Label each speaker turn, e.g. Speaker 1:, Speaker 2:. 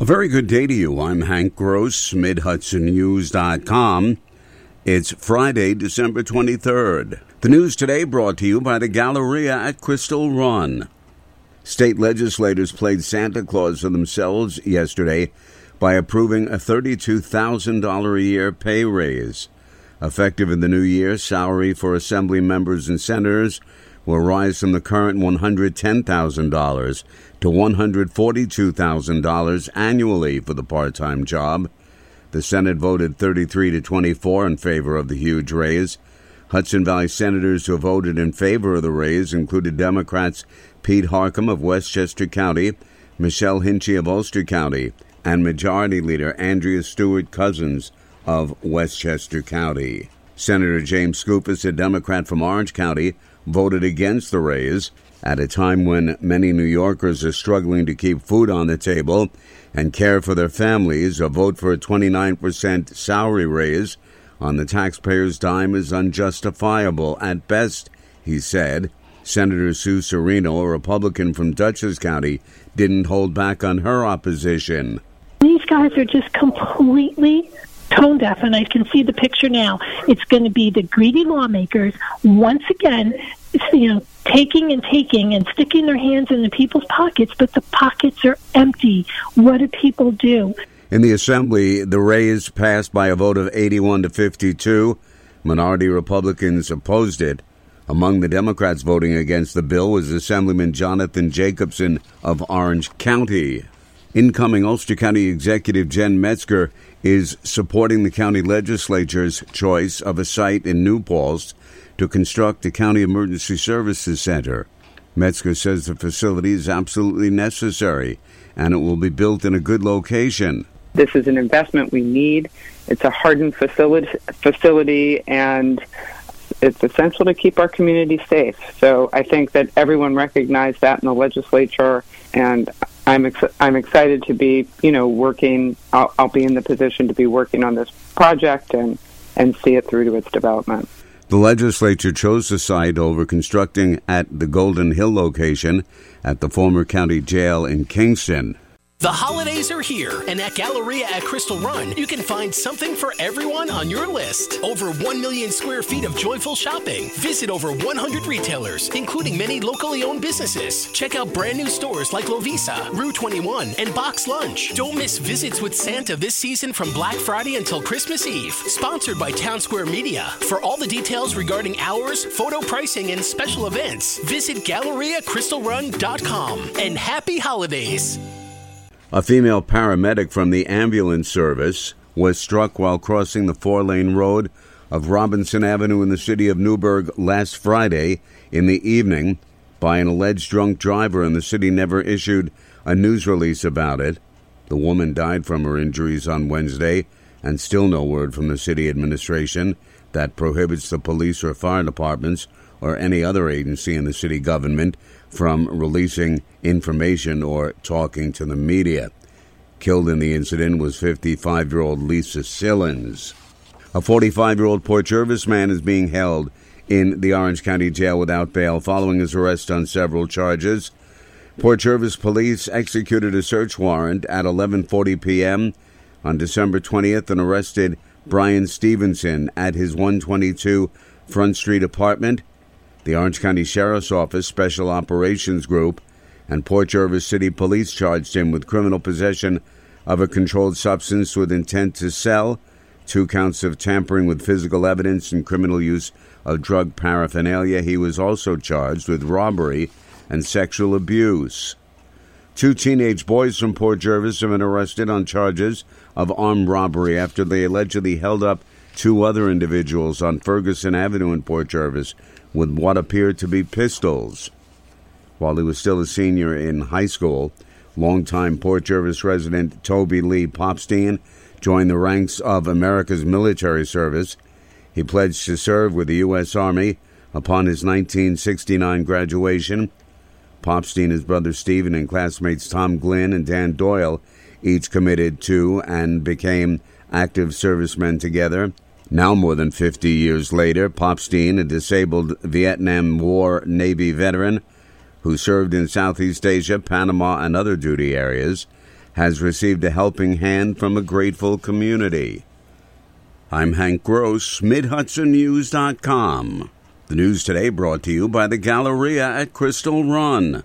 Speaker 1: A very good day to you. I'm Hank Gross, MidHudsonNews.com. It's Friday, December 23rd. The news today brought to you by the Galleria at Crystal Run. State legislators played Santa Claus for themselves yesterday by approving a $32,000 a year pay raise. Effective in the new year, salary for Assembly members and senators will rise from the current $110,000 to $142,000 annually for the part time job. The Senate voted 33 to 24 in favor of the huge raise. Hudson Valley senators who voted in favor of the raise included Democrats Pete Harckham of Westchester County, Michelle Hinchey of Ulster County, and Majority Leader Andrea Stewart Cousins of Westchester County. Senator James Skoufis, a Democrat from Orange County, voted against the raise at a time when many New Yorkers are struggling to keep food on the table and care for their families. A vote for a 29% salary raise on the taxpayer's dime is unjustifiable at best, he said. Senator Sue Serino, a Republican from Dutchess County, didn't hold back on her opposition.
Speaker 2: These guys are just completely tone deaf, and I can see the picture now. It's going to be the greedy lawmakers once again, you know, taking and taking and sticking their hands in the people's pockets, but the pockets are empty. What do people do?
Speaker 1: In the Assembly, the raise passed by a vote of 81 to 52. Minority Republicans opposed it. Among the Democrats voting against the bill was Assemblyman Jonathan Jacobson of Orange County. Incoming Ulster County Executive Jen Metzger is supporting the county legislature's choice of a site in New Paltz to construct a county emergency services center. Metzger says the facility is absolutely necessary and it will be built in a good location.
Speaker 3: This is an investment we need. It's a hardened facility, facility and it's essential to keep our community safe. So I think that everyone recognized that in the legislature, and I'm ex- I'm excited to be you know working. I'll, I'll be in the position to be working on this project and and see it through to its development.
Speaker 1: The legislature chose the site over constructing at the Golden Hill location at the former county jail in Kingston.
Speaker 4: The holidays are here, and at Galleria at Crystal Run, you can find something for everyone on your list. Over 1 million square feet of joyful shopping. Visit over 100 retailers, including many locally owned businesses. Check out brand new stores like Lovisa, Rue 21, and Box Lunch. Don't miss visits with Santa this season from Black Friday until Christmas Eve. Sponsored by Town Square Media. For all the details regarding hours, photo pricing, and special events, visit GalleriaCrystalRun.com. And happy holidays!
Speaker 1: A female paramedic from the ambulance service was struck while crossing the four lane road of Robinson Avenue in the city of Newburgh last Friday in the evening by an alleged drunk driver, and the city never issued a news release about it. The woman died from her injuries on Wednesday, and still no word from the city administration that prohibits the police or fire departments or any other agency in the city government from releasing information or talking to the media. Killed in the incident was 55 year old Lisa Sillins. A 45 year old Port Jervis man is being held in the Orange County Jail without bail following his arrest on several charges. Port Jervis police executed a search warrant at 11:40 p.m. on December 20th and arrested Brian Stevenson at his 122 Front Street apartment. The Orange County Sheriff's Office Special Operations Group and Port Jervis City Police charged him with criminal possession of a controlled substance with intent to sell, two counts of tampering with physical evidence, and criminal use of drug paraphernalia. He was also charged with robbery and sexual abuse. Two teenage boys from Port Jervis have been arrested on charges of armed robbery after they allegedly held up two other individuals on Ferguson Avenue in Port Jervis with what appeared to be pistols. While he was still a senior in high school, longtime Port Jervis resident Toby Lee Popstein joined the ranks of America's military service. He pledged to serve with the U.S. Army upon his 1969 graduation. Popstein, his brother Stephen, and classmates Tom Glynn and Dan Doyle each committed to and became active servicemen together. Now, more than 50 years later, Popstein, a disabled Vietnam War Navy veteran who served in Southeast Asia, Panama, and other duty areas, has received a helping hand from a grateful community. I'm Hank Gross, MidHudsonNews.com. The news today brought to you by the Galleria at Crystal Run.